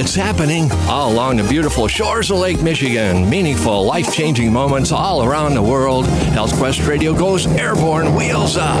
It's happening all along the beautiful shores of Lake Michigan. Meaningful, life changing moments all around the world. Health Quest Radio goes airborne, wheels up.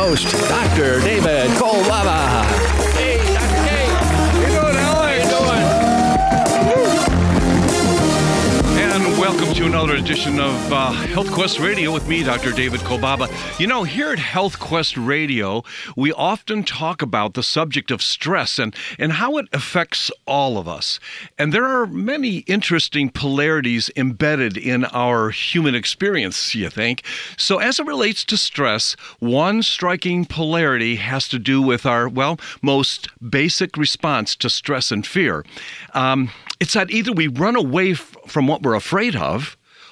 Dr. David Kolbaba. To another edition of uh, Health Quest Radio with me, Dr. David Kolbaba. You know, here at Health Quest Radio, we often talk about the subject of stress and, and how it affects all of us. And there are many interesting polarities embedded in our human experience, you think. So, as it relates to stress, one striking polarity has to do with our, well, most basic response to stress and fear. Um, it's that either we run away f- from what we're afraid of,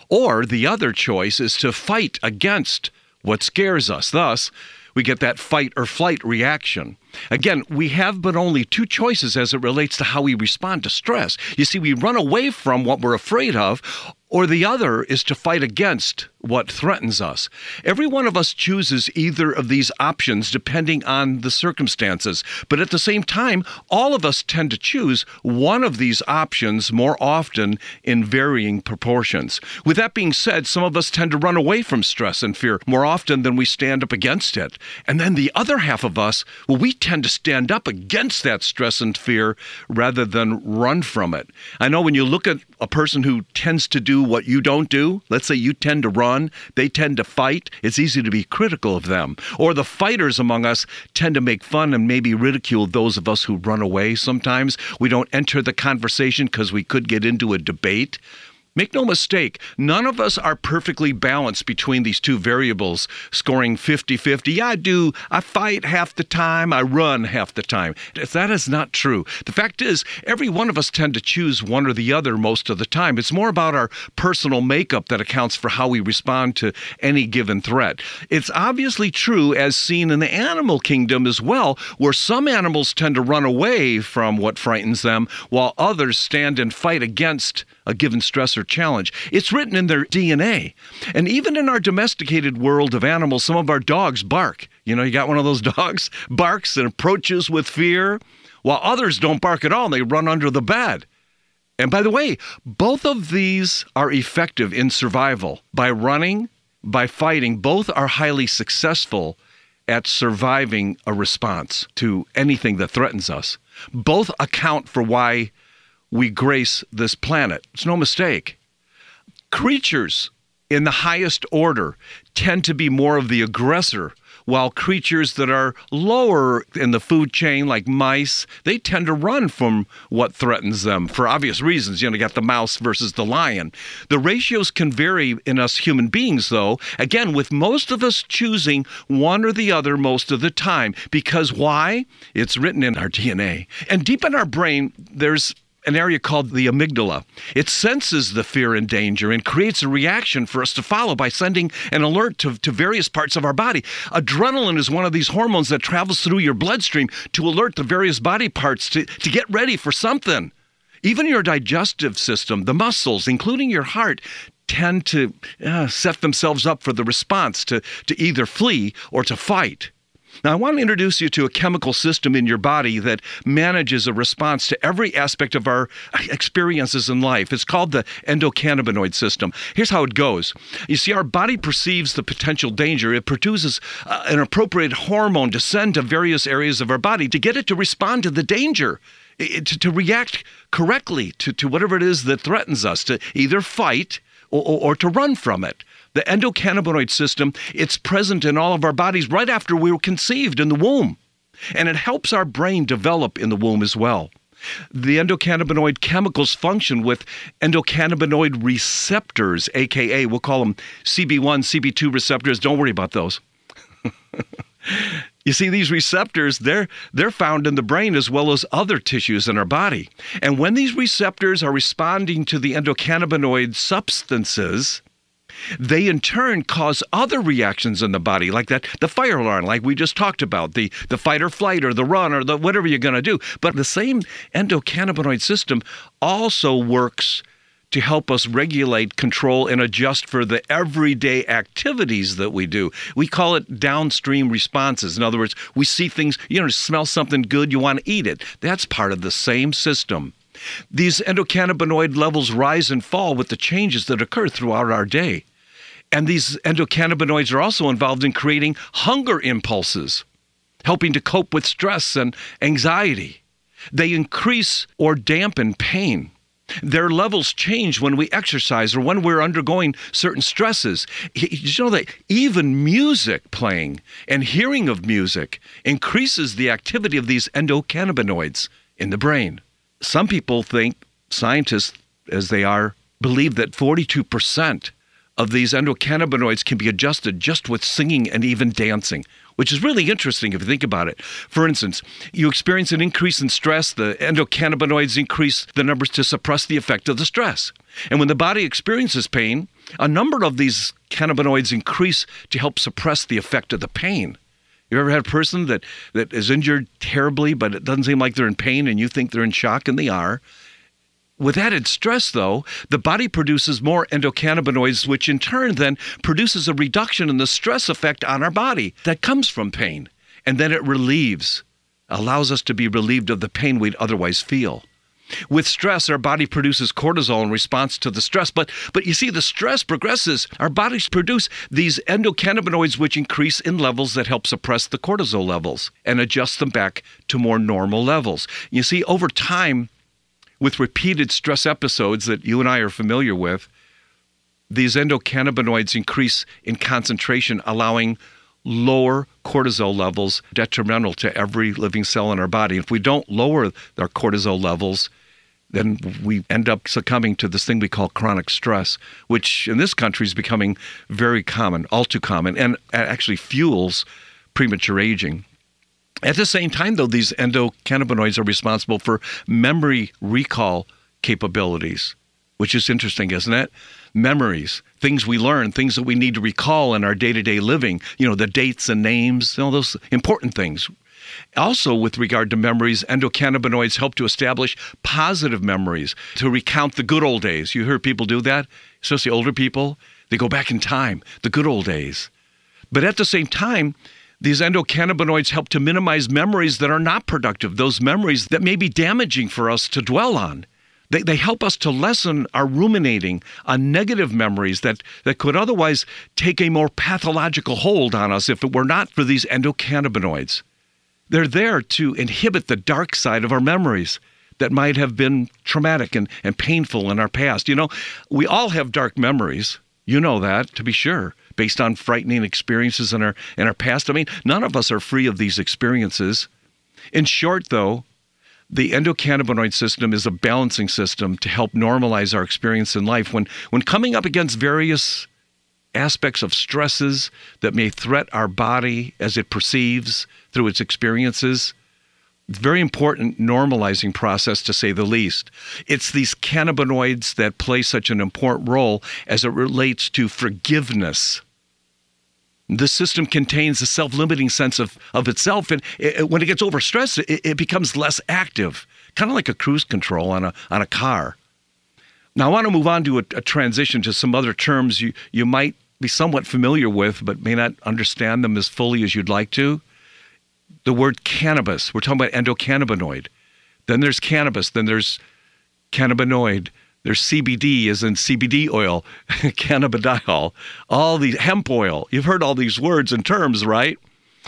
or the other choice is to fight against what scares us. Thus, we get that fight or flight reaction. Again, we have but only two choices as it relates to how we respond to stress. You see, we run away from what we're afraid of, or the other is to fight against what threatens us. Every one of us chooses either of these options depending on the circumstances, but at the same time, all of us tend to choose one of these options more often in varying proportions. With that being said, some of us tend to run away from stress and fear more often than we stand up against it. And then the other half of us, well, we tend to stand up against that stress and fear rather than run from it. I know when you look at a person who tends to do what you don't do, let's say you tend to run, they tend to fight, it's easy to be critical of them. Or the fighters among us tend to make fun and maybe ridicule those of us who run away sometimes. We don't enter the conversation because we could get into a debate. Make no mistake, none of us are perfectly balanced between these two variables, scoring 50 50. Yeah, I do. I fight half the time, I run half the time. That is not true. The fact is, every one of us tend to choose one or the other most of the time. It's more about our personal makeup that accounts for how we respond to any given threat. It's obviously true, as seen in the animal kingdom as well, where some animals tend to run away from what frightens them, while others stand and fight against a given stress or challenge. It's written in their DNA. And even in our domesticated world of animals, some of our dogs bark. You know, you got one of those dogs, barks and approaches with fear, while others don't bark at all and they run under the bed. And by the way, both of these are effective in survival. By running, by fighting, both are highly successful at surviving a response to anything that threatens us. Both account for why we grace this planet. It's no mistake. Creatures in the highest order tend to be more of the aggressor, while creatures that are lower in the food chain, like mice, they tend to run from what threatens them for obvious reasons. You know, you got the mouse versus the lion. The ratios can vary in us human beings, though, again, with most of us choosing one or the other most of the time. Because why? It's written in our DNA. And deep in our brain, there's an area called the amygdala. It senses the fear and danger and creates a reaction for us to follow by sending an alert to, to various parts of our body. Adrenaline is one of these hormones that travels through your bloodstream to alert the various body parts to, to get ready for something. Even your digestive system, the muscles, including your heart, tend to uh, set themselves up for the response to, to either flee or to fight. Now, I want to introduce you to a chemical system in your body that manages a response to every aspect of our experiences in life. It's called the endocannabinoid system. Here's how it goes You see, our body perceives the potential danger, it produces uh, an appropriate hormone to send to various areas of our body to get it to respond to the danger. to, to react correctly to, to whatever it is that threatens us, to either fight or, or, or to run from it. The endocannabinoid system, it's present in all of our bodies right after we were conceived in the womb. And it helps our brain develop in the womb as well. The endocannabinoid chemicals function with endocannabinoid receptors, aka we'll call them CB1, CB2 receptors. Don't worry about those. You see, these receptors, they're, they're found in the brain as well as other tissues in our body. And when these receptors are responding to the endocannabinoid substances, they in turn cause other reactions in the body, like that the fire alarm, like we just talked about, the, the fight or flight or the run or the whatever you're going to do. But the same endocannabinoid system also works to help us regulate, control, and adjust for the everyday activities that we do. We call it downstream responses. In other words, we see things, you know, smell something good, you want to eat it. That's part of the same system. These endocannabinoid levels rise and fall with the changes that occur throughout our day. And these endocannabinoids are also involved in creating hunger impulses, helping to cope with stress and anxiety. They increase or dampen pain. Their levels change when we exercise or when we're undergoing certain stresses. You know that even music playing and hearing of music increases the activity of these endocannabinoids in the brain. Some people think, scientists as they are, believe that 42% of these endocannabinoids can be adjusted just with singing and even dancing which is really interesting if you think about it. For instance, you experience an increase in stress, the endocannabinoids increase the numbers to suppress the effect of the stress. And when the body experiences pain, a number of these cannabinoids increase to help suppress the effect of the pain. You ever had a person that, that is injured terribly, but it doesn't seem like they're in pain and you think they're in shock and they are? With added stress, though, the body produces more endocannabinoids, which in turn then produces a reduction in the stress effect on our body that comes from pain. And then it relieves, allows us to be relieved of the pain we'd otherwise feel. With stress, our body produces cortisol in response to the stress. But, but you see, the stress progresses. Our bodies produce these endocannabinoids, which increase in levels that help suppress the cortisol levels and adjust them back to more normal levels. You see, over time, with repeated stress episodes that you and I are familiar with, these endocannabinoids increase in concentration, allowing lower cortisol levels detrimental to every living cell in our body. If we don't lower our cortisol levels, then we end up succumbing to this thing we call chronic stress, which in this country is becoming very common, all too common, and actually fuels premature aging. At the same time, though, these endocannabinoids are responsible for memory recall capabilities, which is interesting, isn't it? Memories, things we learn, things that we need to recall in our day to day living, you know, the dates and names, all those important things. Also, with regard to memories, endocannabinoids help to establish positive memories, to recount the good old days. You hear people do that, especially older people. They go back in time, the good old days. But at the same time, these endocannabinoids help to minimize memories that are not productive, those memories that may be damaging for us to dwell on. They, they help us to lessen our ruminating on negative memories that, that could otherwise take a more pathological hold on us if it were not for these endocannabinoids. They're there to inhibit the dark side of our memories that might have been traumatic and, and painful in our past. You know, we all have dark memories. You know that, to be sure based on frightening experiences in our in our past. I mean, none of us are free of these experiences. In short, though, the endocannabinoid system is a balancing system to help normalize our experience in life when when coming up against various aspects of stresses that may threat our body as it perceives through its experiences very important normalizing process to say the least. It's these cannabinoids that play such an important role as it relates to forgiveness the system contains a self limiting sense of, of itself. And it, when it gets overstressed, it, it becomes less active, kind of like a cruise control on a, on a car. Now, I want to move on to a, a transition to some other terms you, you might be somewhat familiar with, but may not understand them as fully as you'd like to. The word cannabis, we're talking about endocannabinoid. Then there's cannabis, then there's cannabinoid, there's CBD, as in CBD oil, cannabidiol, all the hemp oil. You've heard all these words and terms, right?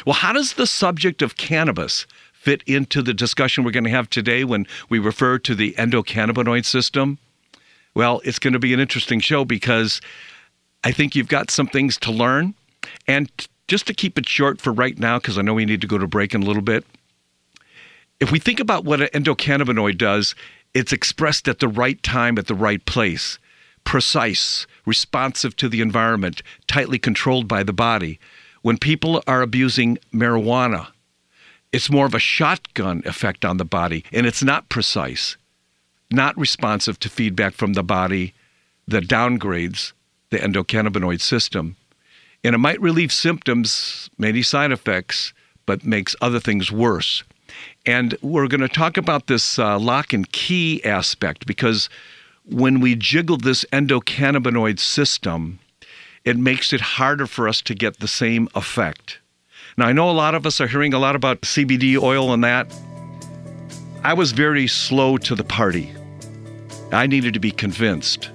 Well, how does the subject of cannabis fit into the discussion we're going to have today when we refer to the endocannabinoid system? Well, it's going to be an interesting show because I think you've got some things to learn. And just to keep it short for right now, because I know we need to go to break in a little bit, if we think about what an endocannabinoid does, it's expressed at the right time, at the right place, precise, responsive to the environment, tightly controlled by the body. When people are abusing marijuana, it's more of a shotgun effect on the body, and it's not precise, not responsive to feedback from the body that downgrades the endocannabinoid system. And it might relieve symptoms, many side effects, but makes other things worse. And we're going to talk about this uh, lock and key aspect because when we jiggle this endocannabinoid system, it makes it harder for us to get the same effect. Now, I know a lot of us are hearing a lot about CBD oil and that. I was very slow to the party. I needed to be convinced.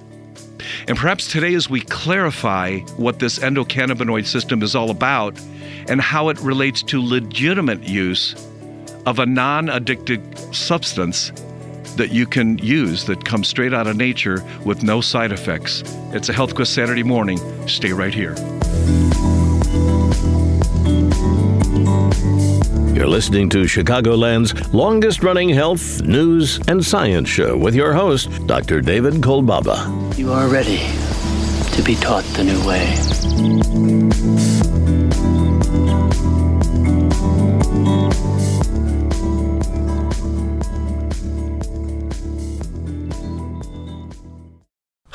And perhaps today, as we clarify what this endocannabinoid system is all about and how it relates to legitimate use of a non addictive substance that you can use that comes straight out of nature with no side effects. It's a Health Quest Saturday morning. Stay right here. You're listening to Chicagoland's longest running health, news, and science show with your host, Dr. David Kolbaba. You are ready to be taught the new way.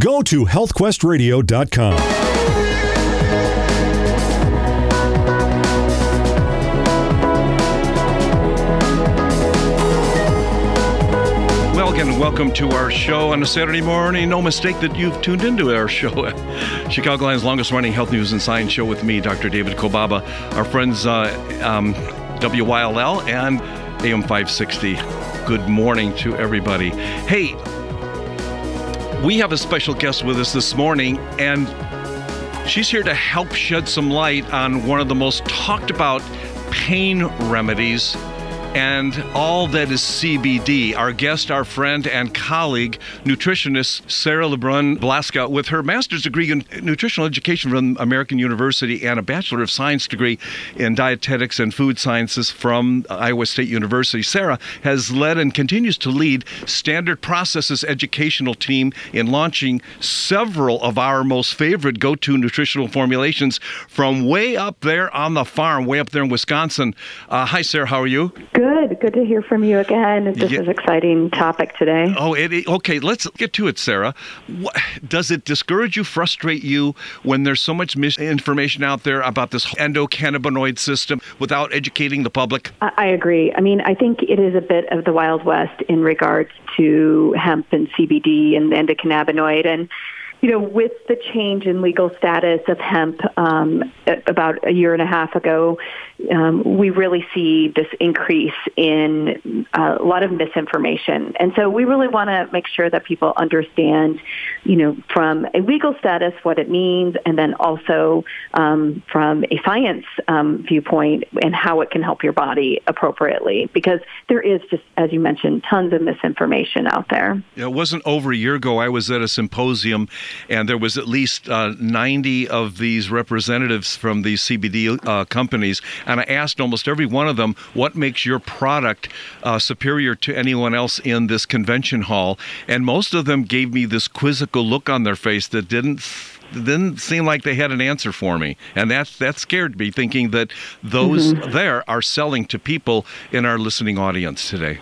Go to healthquestradio.com. Again, welcome to our show on a Saturday morning. No mistake that you've tuned into our show, Chicagoland's longest running health news and science show with me, Dr. David Kolbaba. Our friends uh, um, WYLL and AM 560. Good morning to everybody. Hey, we have a special guest with us this morning, and she's here to help shed some light on one of the most talked about pain remedies and all that is CBD. Our guest, our friend, and colleague, nutritionist Sarah LeBrun Blaska, with her master's degree in nutritional education from American University and a Bachelor of Science degree in dietetics and food sciences from Iowa State University. Sarah has led and continues to lead Standard Process's educational team in launching several of our most favorite go-to nutritional formulations from way up there on the farm, way up there in Wisconsin. Uh, hi, Sarah. How are you? Good. Good Good to hear from you again. This Yeah. is an exciting topic today. Oh, it, okay. Let's get to it, Sarah. What, does it discourage you, frustrate you when there's so much misinformation out there about this endocannabinoid system without educating the public? I, I agree. I mean, I think it is a bit of the Wild West in regards to hemp and CBD and endocannabinoid. And, you know, with the change in legal status of hemp um, about a year and a half ago, um, we really see this increase in uh, a lot of misinformation. And so we really want to make sure that people understand, you know, from a legal status what it means, and then also um, from a science um, viewpoint and how it can help your body appropriately. Because there is just, as you mentioned, tons of misinformation out there. It wasn't over a year ago. I was at a symposium, and there was at least uh, 90 of these representatives from these CBD uh, companies, and I asked almost every one of them, "What makes your product uh, superior to anyone else in this convention hall?" And most of them gave me this quizzical look on their face that didn't didn't seem like they had an answer for me, and that's that scared me, thinking that those mm-hmm. there are selling to people in our listening audience today.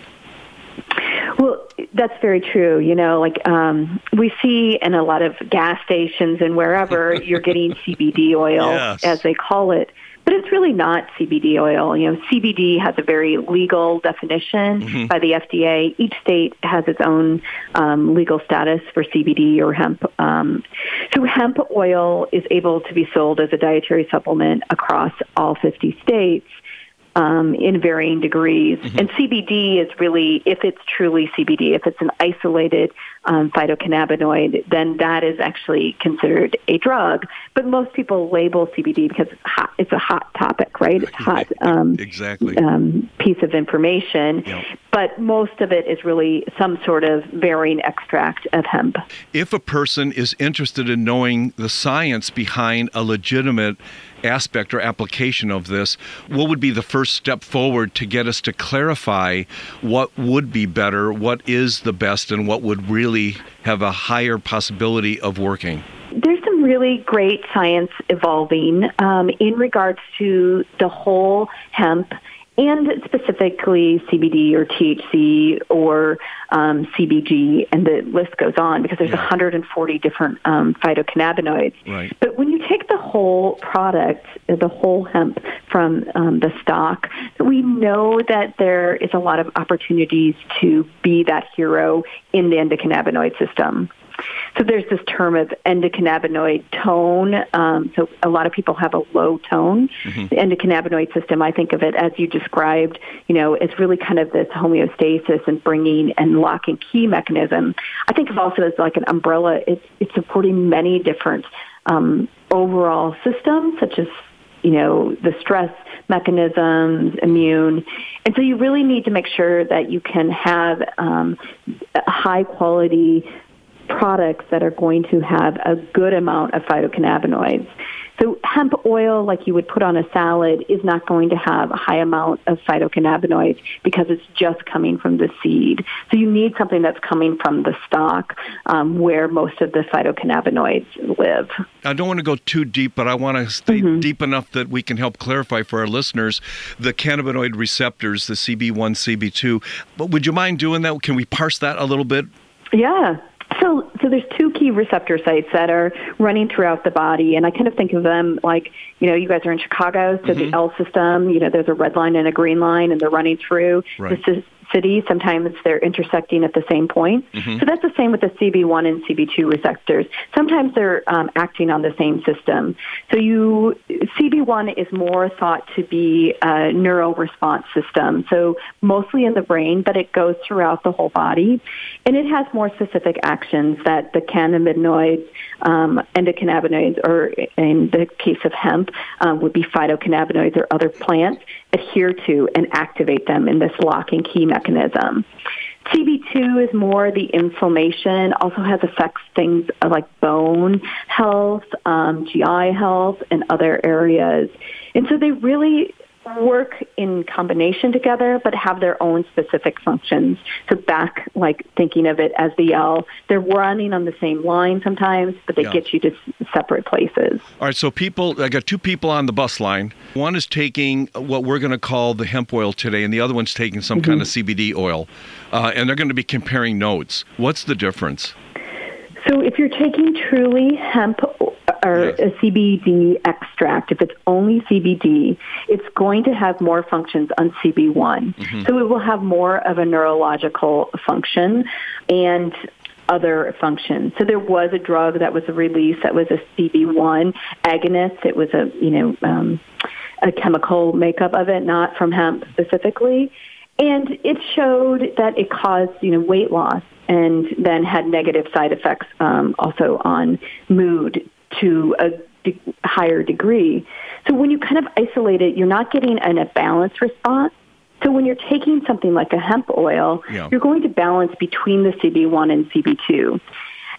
That's very true. You know, like um, we see in a lot of gas stations and wherever you're getting CBD oil, yes. as they call it. But it's really not CBD oil. You know, CBD has a very legal definition mm-hmm. by the FDA. Each state has its own um, legal status for CBD or hemp. Um, so hemp oil is able to be sold as a dietary supplement across all 50 states um, in varying degrees. Mm-hmm. And CBD is really, if it's truly CBD, if it's an isolated um, phytocannabinoid, then that is actually considered a drug. But most people label CBD because it's hot. It's a hot topic, right? It's hot. Um, exactly. Um, piece of information. Yep. But most of it is really some sort of varying extract of hemp. If a person is interested in knowing the science behind a legitimate aspect or application of this, what would be the first step forward to get us to clarify what would be better, what is the best, and what would really have a higher possibility of working? There's some really great science evolving um, in regards to the whole hemp and specifically CBD or THC or um, CBG, and the list goes on because there's yeah. 140 different um, phytocannabinoids. Right. But when you take the whole product, the whole hemp from um, the stalk, we know that there is a lot of opportunities to be that hero in the endocannabinoid system. So there's this term of endocannabinoid tone. Um, so a lot of people have a low tone. Mm-hmm. The endocannabinoid system, I think of it as you described, you know, it's really kind of this homeostasis and bringing and lock and key mechanism. I think of also as like an umbrella. It's, it's supporting many different um, overall systems, such as you know, the stress mechanisms, immune. And so you really need to make sure that you can have um, high quality products that are going to have a good amount of phytocannabinoids. So hemp oil, like you would put on a salad, is not going to have a high amount of phytocannabinoids because it's just coming from the seed. So you need something that's coming from the stalk um, where most of the phytocannabinoids live. I don't want to go too deep, but I want to stay mm-hmm. deep enough that we can help clarify for our listeners the cannabinoid receptors, the CB1, CB2. But would you mind doing that? Can we parse that a little bit? Yeah, so, so there's two key receptor sites that are running throughout the body, and I kind of think of them like, you know, you guys are in Chicago, so mm-hmm. the L system, you know, there's a red line and a green line, and they're running through. Right. This is city, sometimes they're intersecting at the same point. Mm-hmm. So that's the same with the CB1 and CB2 receptors. Sometimes they're um, acting on the same system. So you CB1 is more thought to be a neural response system. So mostly in the brain, but it goes throughout the whole body, and it has more specific actions that the cannabinoids, um, endocannabinoids, or in the case of hemp, um, would be phytocannabinoids or other plants adhere to and activate them in this lock and key mechanism. CB2 is more the inflammation, also has effects things like bone health, um, GI health, and other areas. And so they really work in combination together but have their own specific functions. So back like thinking of it as the L, they're running on the same line sometimes, but they yeah. get you to separate places. All right, so people I got two people on the bus line. One is taking what we're going to call the hemp oil today and the other one's taking some mm-hmm. kind of CBD oil. Uh, and they're going to be comparing notes. What's the difference? So if you're taking truly hemp or yes. a CBD extract, if it's only CBD, it's going to have more functions on CB1. Mm-hmm. So it will have more of a neurological function and other functions. So there was a drug that was released that was a CB1 agonist. It was a, you know, um, a chemical makeup of it, not from hemp specifically. And it showed that it caused, you know, weight loss and then had negative side effects um, also on mood to a de- higher degree. So when you kind of isolate it, you're not getting an, a balanced response. So when you're taking something like a hemp oil, yeah. you're going to balance between the CB1 and CB2.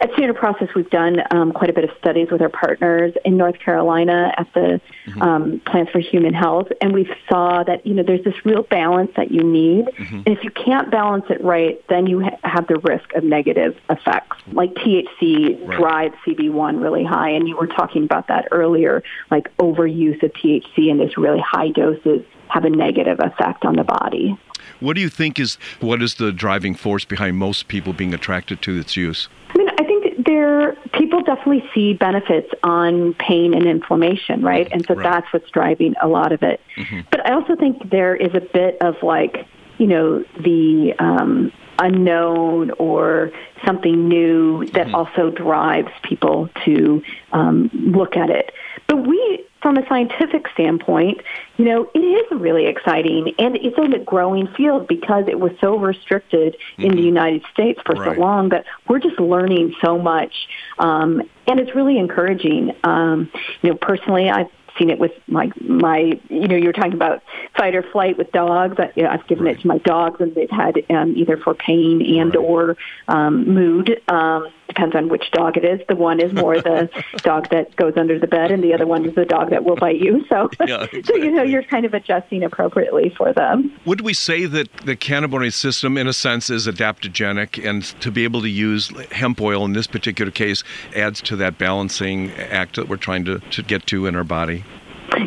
At Standard Process, we've done um, quite a bit of studies with our partners in North Carolina at the mm-hmm. um, Plants for Human Health, and we saw that you know there's this real balance that you need, mm-hmm. and if you can't balance it right, then you ha- have the risk of negative effects. Like THC right. drives CB1 really high, and you were talking about that earlier, like overuse of THC in this really high doses have a negative effect on the body. What do you think is what is the driving force behind most people being attracted to its use? I mean, I think there people definitely see benefits on pain and inflammation, right? And so right. that's what's driving a lot of it. Mm-hmm. But I also think there is a bit of like, you know, the um, unknown or something new that mm-hmm. also drives people to um, look at it. But we from a scientific standpoint, you know, it is really exciting and it's in a growing field because it was so restricted mm-hmm. in the mm-hmm. United States for right. so long that we're just learning so much. Um, and it's really encouraging. Um, you know, personally, I've seen it with my my you know you were talking about fight or flight with dogs I, you know, I've given right. it to my dogs and they've had um, either for pain and right. or um, mood um, depends on which dog it is. The one is more the dog that goes under the bed, and the other one is the dog that will bite you. So, yeah, exactly. so you know, you're kind of adjusting appropriately for them. Would we say that the cannabinoid system, in a sense, is adaptogenic, and to be able to use hemp oil in this particular case adds to that balancing act that we're trying to, to get to in our body?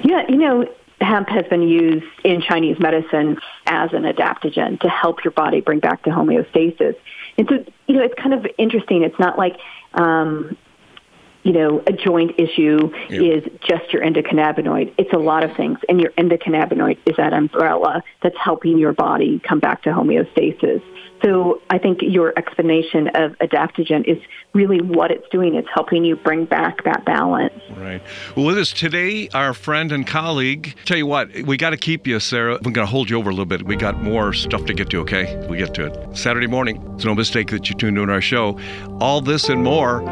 Yeah, you know, hemp has been used in Chinese medicine as an adaptogen to help your body bring back to homeostasis. And so, you know, it's kind of interesting. It's not like, um, you know, a joint issue yeah. is just your endocannabinoid. It's a lot of things, and your endocannabinoid is that umbrella that's helping your body come back to homeostasis. So I think your explanation of adaptogen is really what it's doing. It's helping you bring back that balance. Right. Well, with us today, our friend and colleague. Tell you what, we got to keep you, Sarah. We're going to hold you over a little bit. We got more stuff to get to, okay? We get to it. Saturday morning. It's no mistake that you tuned in our show. All this and more,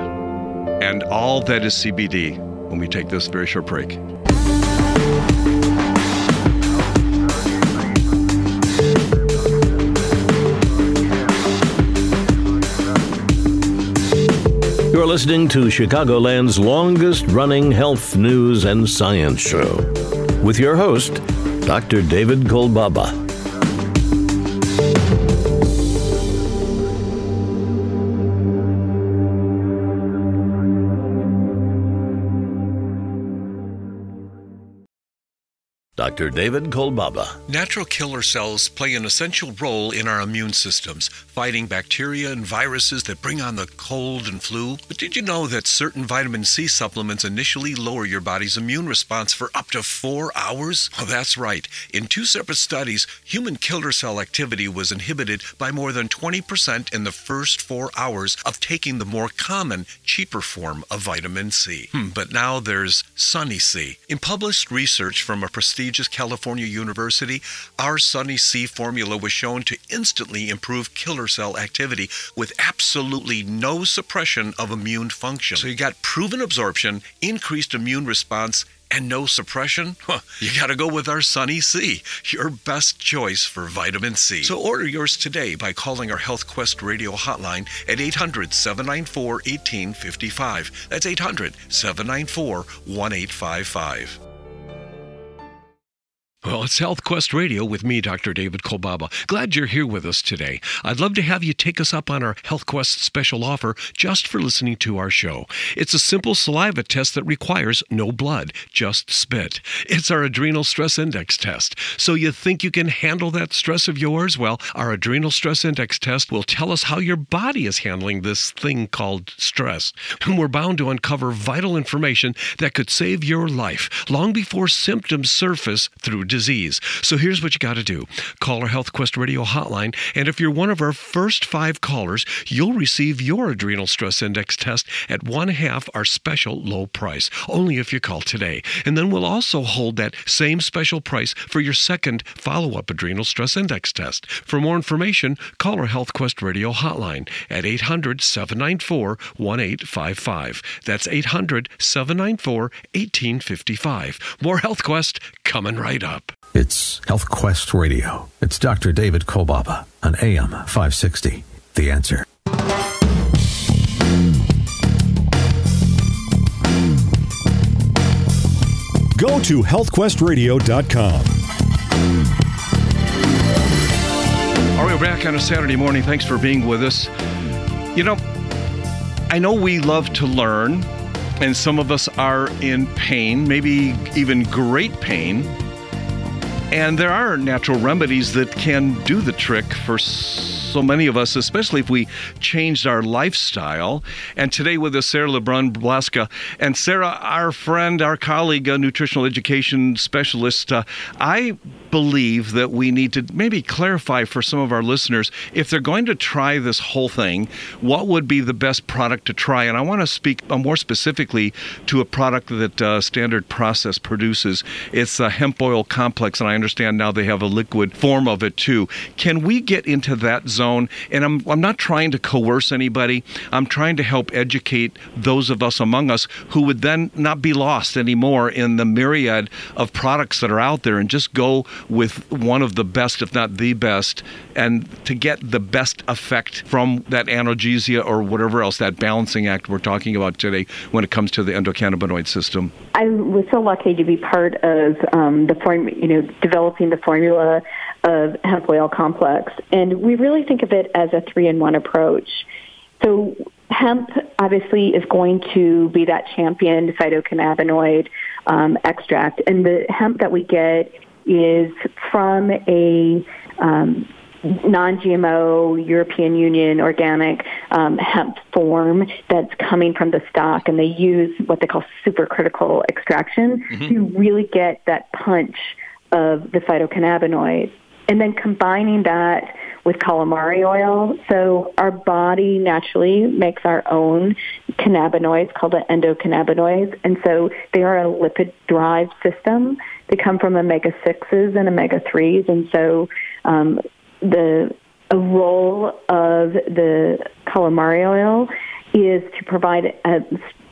and all that is CBD when we take this very short break. You're listening to Chicagoland's longest running health news and science show with your host, Dr. David Kolbaba. Dr. David Kolbaba. Natural killer cells play an essential role in our immune systems, fighting bacteria and viruses that bring on the cold and flu. But did you know that certain vitamin C supplements initially lower your body's immune response for up to four hours? Well, that's right. In two separate studies, human killer cell activity was inhibited by more than 20% in the first four hours of taking the more common, cheaper form of vitamin C. Hmm, but now there's Sunny C. In published research from a prestigious California University, our Sunny C formula was shown to instantly improve killer cell activity with absolutely no suppression of immune function. So you got proven absorption, increased immune response, and no suppression? Huh, you got to go with our Sunny C, your best choice for vitamin C. So order yours today by calling our Health Quest radio hotline at 800 794 1855. That's 800 794 1855. Well, it's Health Quest Radio with me, Dr. David Kolbaba. Glad you're here with us today. I'd love to have you take us up on our Health Quest special offer just for listening to our show. It's a simple saliva test that requires no blood, just spit. It's our adrenal stress index test. So you think you can handle that stress of yours? Well, our adrenal stress index test will tell us how your body is handling this thing called stress. And we're bound to uncover vital information that could save your life long before symptoms surface through disease. So here's what you got to do call our Health Quest radio hotline, and if you're one of our first five callers, you'll receive your adrenal stress index test at one half our special low price, only if you call today. And then we'll also hold that same special price for your second follow up adrenal stress index test. For more information, call our Health Quest radio hotline at 800 794 1855. That's 800 794 1855. More Health Quest coming right up. It's Health Quest Radio. It's Dr. David Kolbaba on AM 560. The answer. Go to healthquestradio.com. All right, we're back on a Saturday morning. Thanks for being with us. You know, I know we love to learn, and some of us are in pain, maybe even great pain and there are natural remedies that can do the trick for so many of us, especially if we changed our lifestyle. And today with us, Sarah LeBrun Blaska. And Sarah, our friend, our colleague, a nutritional education specialist, uh, I believe that we need to maybe clarify for some of our listeners if they're going to try this whole thing, what would be the best product to try? And I want to speak uh, more specifically to a product that uh, Standard Process produces. It's a hemp oil complex, and I understand now they have a liquid form of it too. Can we get into that zone? And I'm, I'm not trying to coerce anybody, I'm trying to help educate those of us among us who would then not be lost anymore in the myriad of products that are out there and just go with one of the best, if not the best, and to get the best effect from that analgesia or whatever else, that balancing act we're talking about today when it comes to the endocannabinoid system? I was so lucky to be part of um, the form, you know, developing the formula of hemp oil complex, and we really think of it as a three-in-one approach. So hemp obviously is going to be that champion phytocannabinoid um, extract, and the hemp that we get is from a um, non-GMO European Union organic um, hemp form that's coming from the stalk, and they use what they call supercritical extraction mm-hmm. to really get that punch of the phytocannabinoids. And then combining that with calamari oil. So our body naturally makes our own cannabinoids called the endocannabinoids. And so they are a lipid derived system. They come from omega 6s and omega 3s. And so um, the a role of the calamari oil is to provide a,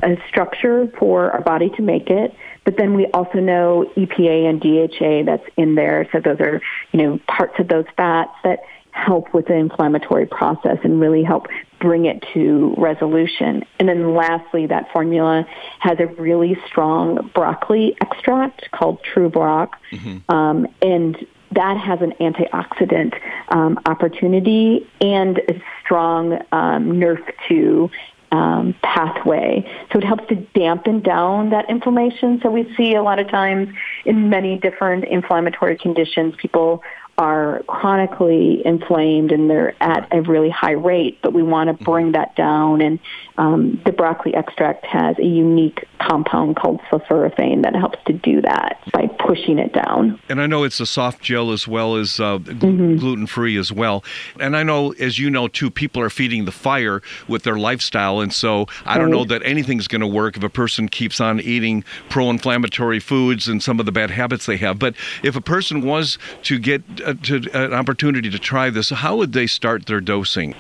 a, structure for our body to make it. But then we also know EPA and DHA that's in there. So those are, you know, parts of those fats that help with the inflammatory process and really help bring it to resolution. And then lastly, that formula has a really strong broccoli extract called TrueBroc. Mm-hmm. Um, and that has an antioxidant um, opportunity and a strong um, NRF2 um, pathway. So it helps to dampen down that inflammation. So we see a lot of times in many different inflammatory conditions, people are chronically inflamed and they're at a really high rate, but we want to mm-hmm. bring that down. And um, the broccoli extract has a unique compound called sulforaphane that helps to do that by pushing it down. And I know it's a soft gel as well as uh, mm-hmm. gluten free as well. And I know, as you know, too, people are feeding the fire with their lifestyle. And so I don't know that anything's going to work if a person keeps on eating pro inflammatory foods and some of the bad habits they have. But if a person was to get uh, to, an opportunity to try this, how would they start their dosing?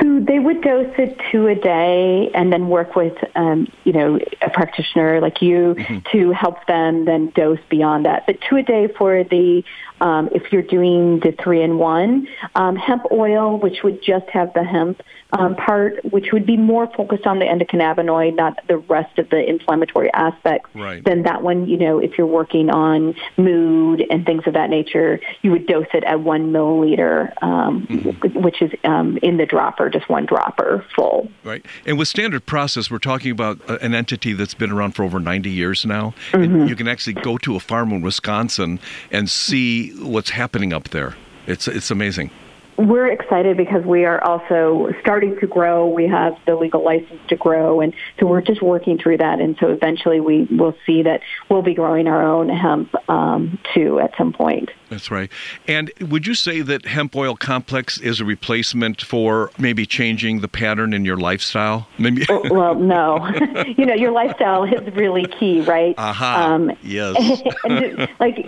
So they would dose it two a day, and then work with, um, you know, a practitioner like you mm-hmm. to help them then dose beyond that. But two a day for the um, if you're doing the three in one um, hemp oil, which would just have the hemp um, part, which would be more focused on the endocannabinoid, not the rest of the inflammatory aspects. Right. Then that one, you know, if you're working on mood and things of that nature, you would dose it at one milliliter, um, mm-hmm. which is um, in the dropper, just one dropper full. Right. And with standard process, we're talking about an entity that's been around for over 90 years now. Mm-hmm. you can actually go to a farm in Wisconsin and see what's happening up there. It's it's amazing we're excited because we are also starting to grow. We have the legal license to grow, and so we're just working through that. And so eventually, we will see that we'll be growing our own hemp um, too at some point. That's right. And would you say that hemp oil complex is a replacement for maybe changing the pattern in your lifestyle? Maybe. Oh, well, no. you know, your lifestyle is really key, right? Uh-huh. Um, yes. and like,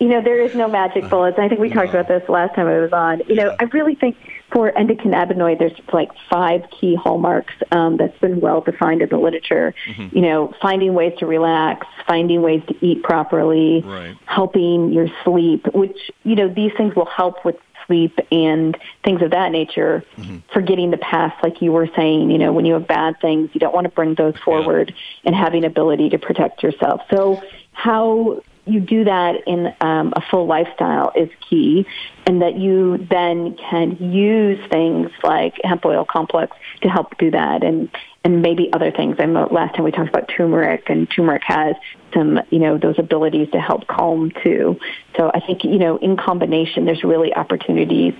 you know, there is no magic bullets. I think we talked about this last time I was on. You know, I really think for endocannabinoid, there's like five key hallmarks um, that's been well defined in the literature. Mm-hmm. You know, finding ways to relax, finding ways to eat properly, right. helping your sleep, which, you know, these things will help with sleep and things of that nature, mm-hmm. forgetting the past, like you were saying, you know, when you have bad things, you don't want to bring those forward yeah. and having ability to protect yourself. So how you do that in um, a full lifestyle is key, and that you then can use things like hemp oil complex to help do that, and and maybe other things. I know last time we talked about turmeric, and turmeric has some, you know, those abilities to help calm too. So I think, you know, in combination, there's really opportunities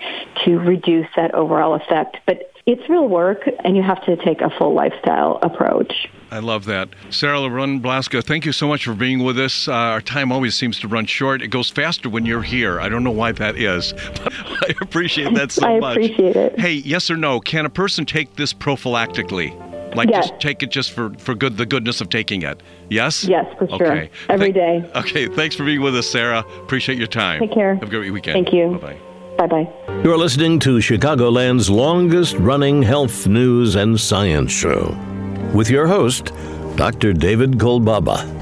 to reduce that overall effect. But it's real work, and you have to take a full lifestyle approach. I love that. Sarah LeBrun Blaska, thank you so much for being with us. Uh, our time always seems to run short. It goes faster when you're here. I don't know why that is, but I appreciate that so I much. I appreciate it. Hey, yes or no? Can a person take this prophylactically? Like yes. just take it just for, for good the goodness of taking it. Yes? Yes, for sure. Okay. Every Th- day. Okay. Thanks for being with us, Sarah. Appreciate your time. Take care. Have a great weekend. Thank you. Bye bye. Bye bye. You're listening to Chicagoland's longest running health news and science show with your host, Dr. David Kolbaba.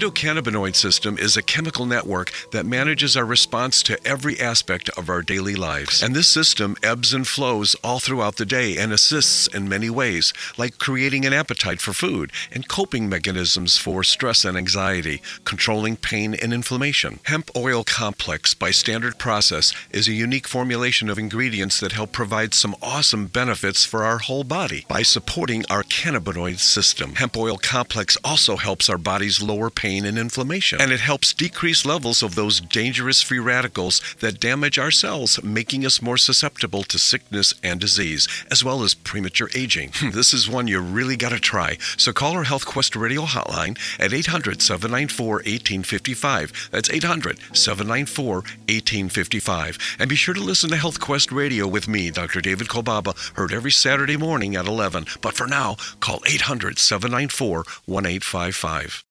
Endocannabinoid system is a chemical network that manages our response to every aspect of our daily lives. And this system ebbs and flows all throughout the day and assists in many ways, like creating an appetite for food and coping mechanisms for stress and anxiety, controlling pain and inflammation. Hemp Oil Complex by Standard Process is a unique formulation of ingredients that help provide some awesome benefits for our whole body by supporting our cannabinoid system. Hemp Oil Complex also helps our bodies lower pain and inflammation. And it helps decrease levels of those dangerous free radicals that damage our cells, making us more susceptible to sickness and disease, as well as premature aging. Hmm, this is one you really got to try. So call our Health Quest Radio hotline at 800 794 1855. That's 800 794 1855. And be sure to listen to Health Quest Radio with me, Dr. David Kolbaba, heard every Saturday morning at 11. But for now, call 800 794 1855.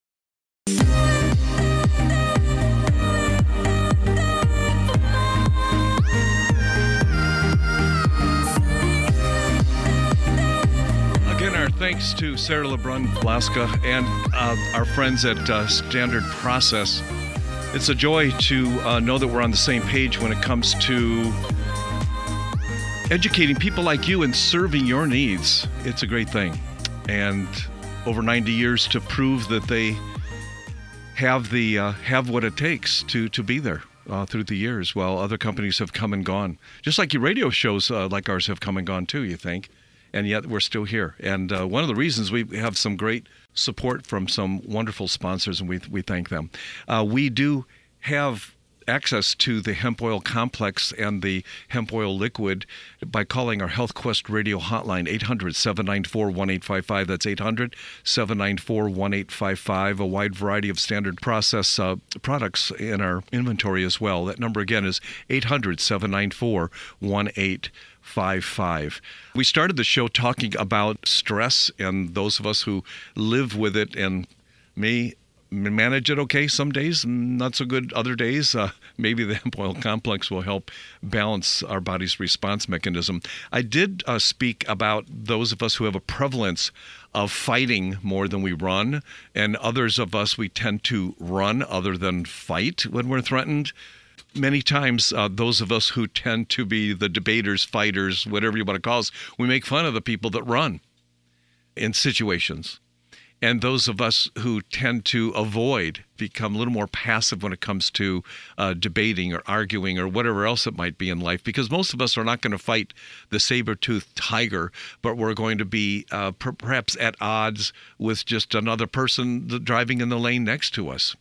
Again, our thanks to Sarah LeBrun Blaska and uh, our friends at uh, Standard Process. It's a joy to uh, know that we're on the same page when it comes to educating people like you and serving your needs. It's a great thing. And over 90 years to prove that they have the uh, have what it takes to to be there uh, through the years, while other companies have come and gone. Just like your radio shows, uh, like ours, have come and gone too. You think, and yet we're still here. And uh, one of the reasons we have some great support from some wonderful sponsors, and we we thank them. Uh, we do have access to the hemp oil complex and the hemp oil liquid by calling our Health Quest radio hotline 800 794 1855. That's 800 794 1855. A wide variety of standard process uh, products in our inventory as well. That number again is 800 794 1855. We started the show talking about stress and those of us who live with it and me manage it okay some days, not so good other days. Uh, maybe the hemp oil complex will help balance our body's response mechanism. I did uh, speak about those of us who have a prevalence of fighting more than we run, and others of us we tend to run other than fight when we're threatened. Many times, uh, those of us who tend to be the debaters, fighters, whatever you want to call us, we make fun of the people that run in situations and those of us who tend to avoid become a little more passive when it comes to uh, debating or arguing or whatever else it might be in life because most of us are not going to fight the saber-toothed tiger but we're going to be uh, per- perhaps at odds with just another person driving in the lane next to us.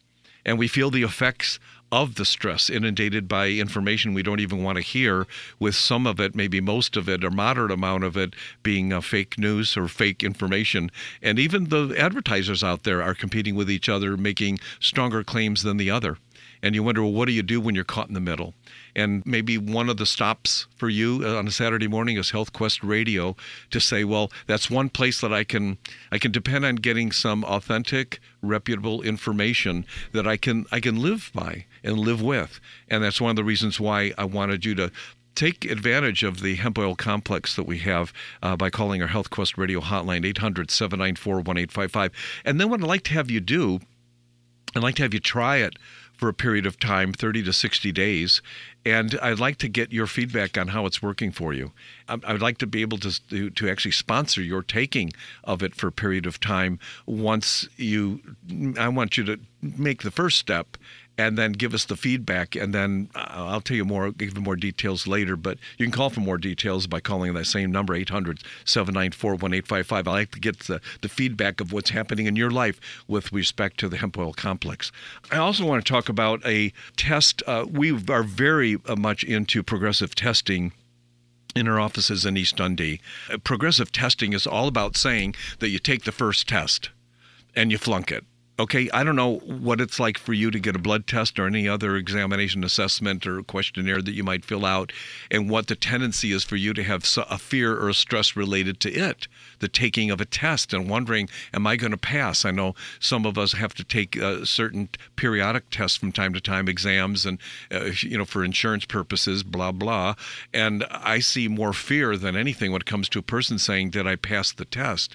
And we feel the effects of the stress, inundated by information we don't even want to hear, with some of it, maybe most of it, or moderate amount of it being uh, fake news or fake information. And even the advertisers out there are competing with each other, making stronger claims than the other. and you wonder, well, what do you do when you're caught in the middle? And maybe one of the stops for you uh, on a Saturday morning is Health Quest Radio to say, well, that's one place that I can I can depend on getting some authentic, reputable information that I can I can live by and live with. And that's one of the reasons why I wanted you to take advantage of the hemp oil complex that we have uh, by calling our Health Quest Radio hotline 800 794 1855. And then what I'd like to have you do, I'd like to have you try it for a period of time, 30 to 60 days. And I'd like to get your feedback on how it's working for you. Um, I'd like to be able to, to, to actually sponsor your taking of it for a period of time once you, I want you to make the first step and then give us the feedback. And then uh, I'll tell you more, give you more details later. But you can call for more details by calling that same number, 800 794 1855. I like to get the, the feedback of what's happening in your life with respect to the hemp oil complex. I also want to talk about a test. Uh, we are very uh, much into progressive testing in our offices in East Dundee. Uh, progressive testing is all about saying that you take the first test and you flunk it Okay, I don't know what it's like for you to get a blood test or any other examination assessment or questionnaire that you might fill out, and what the tendency is for you to have a fear or a stress related to it, the taking of a test, and wondering, am I going to pass? I know some of us have to take uh, certain periodic tests from time to time, exams, and uh, you know for insurance purposes, blah blah. And I see more fear than anything when it comes to a person saying, "Did I pass the test?"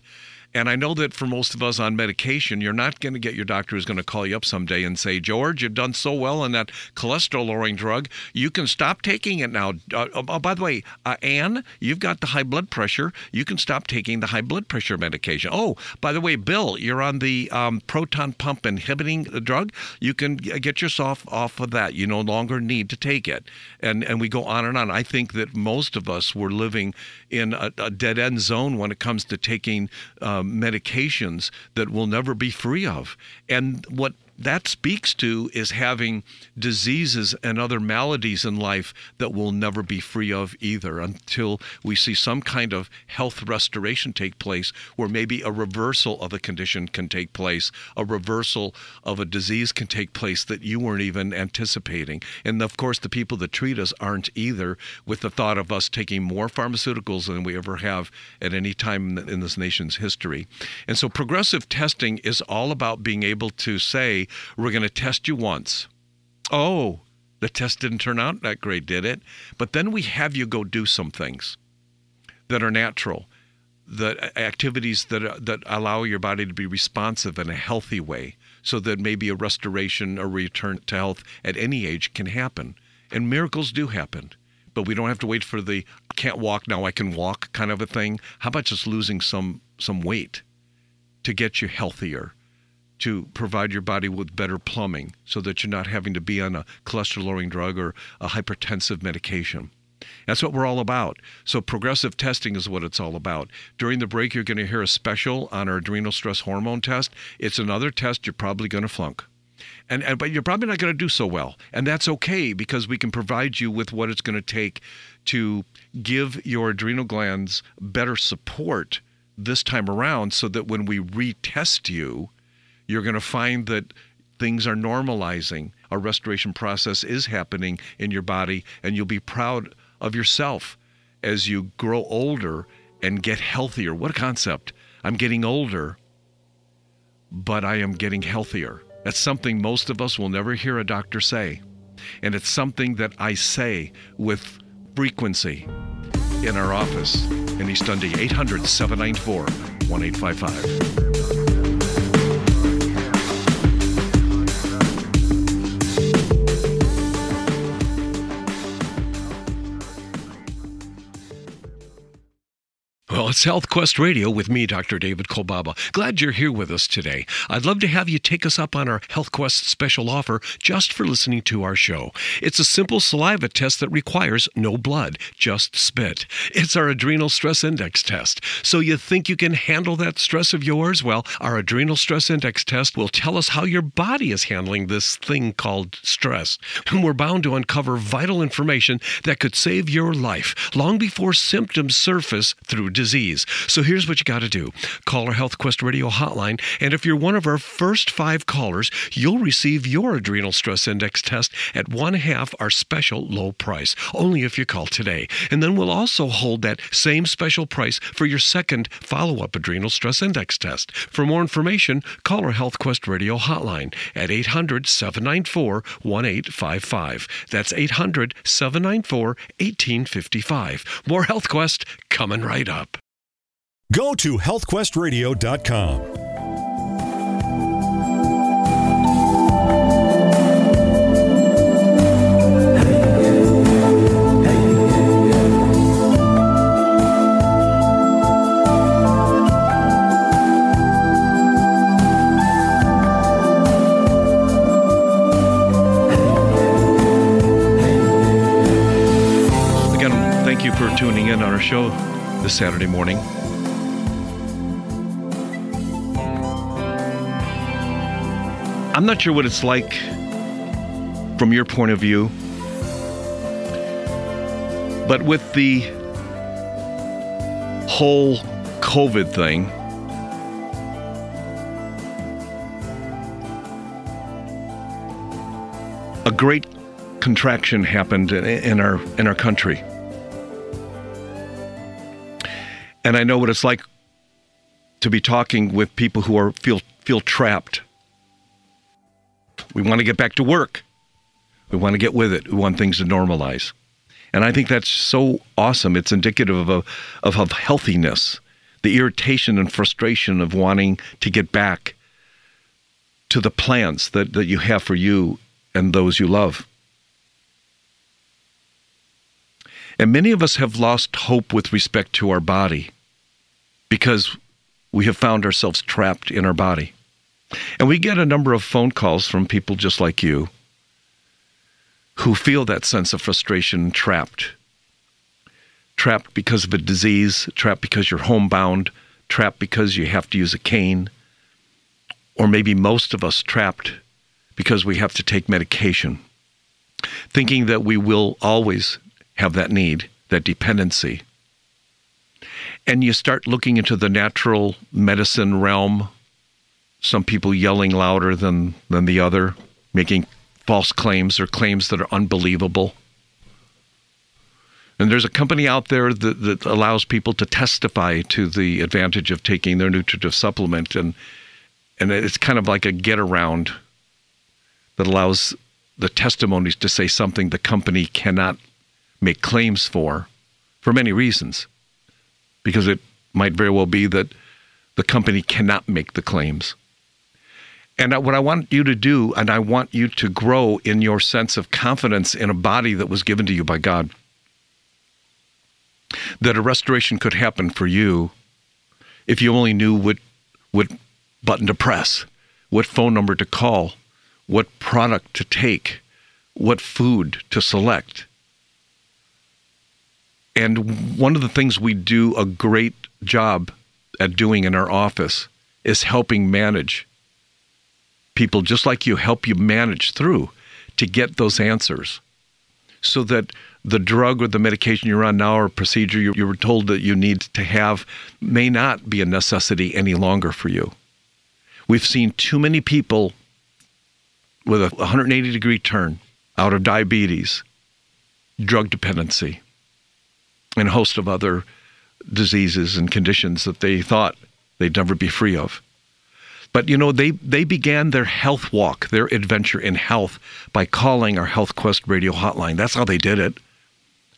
And I know that for most of us on medication, you're not going to get your doctor who's going to call you up someday and say, George, you've done so well on that cholesterol lowering drug. You can stop taking it now. Uh, oh, oh, by the way, uh, Anne, you've got the high blood pressure. You can stop taking the high blood pressure medication. Oh, by the way, Bill, you're on the um, proton pump inhibiting drug. You can get yourself off of that. You no longer need to take it. And, and we go on and on. I think that most of us were living in a, a dead end zone when it comes to taking. Uh, medications that we'll never be free of. And what that speaks to is having diseases and other maladies in life that we'll never be free of either until we see some kind of health restoration take place where maybe a reversal of a condition can take place, a reversal of a disease can take place that you weren't even anticipating. And of course, the people that treat us aren't either, with the thought of us taking more pharmaceuticals than we ever have at any time in this nation's history. And so progressive testing is all about being able to say, we're going to test you once. Oh, the test didn't turn out that great, did it? But then we have you go do some things that are natural, the uh, activities that uh, that allow your body to be responsive in a healthy way, so that maybe a restoration or return to health at any age can happen. And miracles do happen. But we don't have to wait for the I can't walk now I can walk kind of a thing. How about just losing some some weight to get you healthier? To provide your body with better plumbing so that you're not having to be on a cholesterol lowering drug or a hypertensive medication. That's what we're all about. So, progressive testing is what it's all about. During the break, you're going to hear a special on our adrenal stress hormone test. It's another test you're probably going to flunk. And, and, but you're probably not going to do so well and that's okay because we can provide you with what it's going to take to give your adrenal glands better support this time around so that when we retest you you're going to find that things are normalizing. A restoration process is happening in your body, and you'll be proud of yourself as you grow older and get healthier. What a concept! I'm getting older, but I am getting healthier. That's something most of us will never hear a doctor say. And it's something that I say with frequency in our office in East Dundee, 800 794 1855. It's Health Quest Radio with me, Dr. David Kolbaba. Glad you're here with us today. I'd love to have you take us up on our Health Quest special offer just for listening to our show. It's a simple saliva test that requires no blood, just spit. It's our adrenal stress index test. So you think you can handle that stress of yours? Well, our adrenal stress index test will tell us how your body is handling this thing called stress. And we're bound to uncover vital information that could save your life long before symptoms surface through disease disease. So here's what you got to do call our Health Quest Radio hotline, and if you're one of our first five callers, you'll receive your adrenal stress index test at one half our special low price, only if you call today. And then we'll also hold that same special price for your second follow up adrenal stress index test. For more information, call our Health Quest Radio hotline at 800 794 1855. That's 800 794 1855. More Health Quest coming right up. Go to healthquestradio.com. Again, thank you for tuning in on our show this Saturday morning. I'm not sure what it's like from your point of view, but with the whole COVID thing, a great contraction happened in, our in our country. And I know what it's like to be talking with people who are feel feel trapped. We want to get back to work. We want to get with it. We want things to normalize. And I think that's so awesome. It's indicative of, of, of healthiness, the irritation and frustration of wanting to get back to the plans that, that you have for you and those you love. And many of us have lost hope with respect to our body because we have found ourselves trapped in our body. And we get a number of phone calls from people just like you who feel that sense of frustration, trapped. Trapped because of a disease, trapped because you're homebound, trapped because you have to use a cane, or maybe most of us trapped because we have to take medication, thinking that we will always have that need, that dependency. And you start looking into the natural medicine realm some people yelling louder than, than the other, making false claims or claims that are unbelievable. And there's a company out there that, that allows people to testify to the advantage of taking their nutritive supplement. And, and it's kind of like a get around that allows the testimonies to say something the company cannot make claims for, for many reasons. Because it might very well be that the company cannot make the claims. And what I want you to do, and I want you to grow in your sense of confidence in a body that was given to you by God, that a restoration could happen for you if you only knew what, what button to press, what phone number to call, what product to take, what food to select. And one of the things we do a great job at doing in our office is helping manage people just like you help you manage through to get those answers so that the drug or the medication you're on now or procedure you, you were told that you need to have may not be a necessity any longer for you. We've seen too many people with a 180 degree turn out of diabetes, drug dependency, and a host of other diseases and conditions that they thought they'd never be free of. But you know, they they began their health walk, their adventure in health by calling our Health Quest radio hotline. That's how they did it.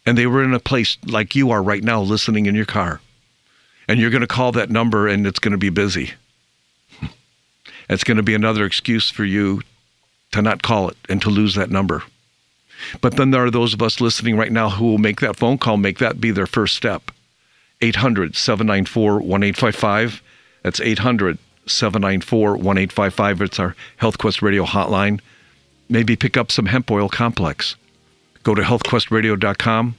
And they were in a place like you are right now listening in your car. And you're going to call that number and it's going to be busy. It's going to be another excuse for you to not call it and to lose that number. But then there are those of us listening right now who will make that phone call, make that be their first step. 800 794 1855. That's 800 794 1855. It's our Health Quest Radio hotline. Maybe pick up some hemp oil complex. Go to healthquestradio.com.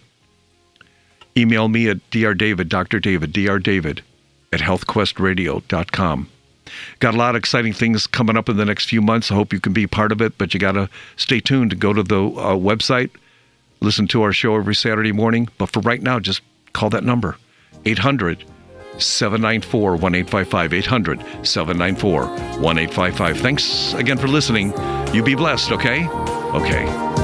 Email me at drdavid, Dr. David, drdavid at healthquestradio.com. Got a lot of exciting things coming up in the next few months. I hope you can be part of it, but you got to stay tuned go to the uh, website, listen to our show every Saturday morning. But for right now, just call that number 800 794 1855. 800 794 1855. Thanks again for listening. You be blessed, okay? Okay.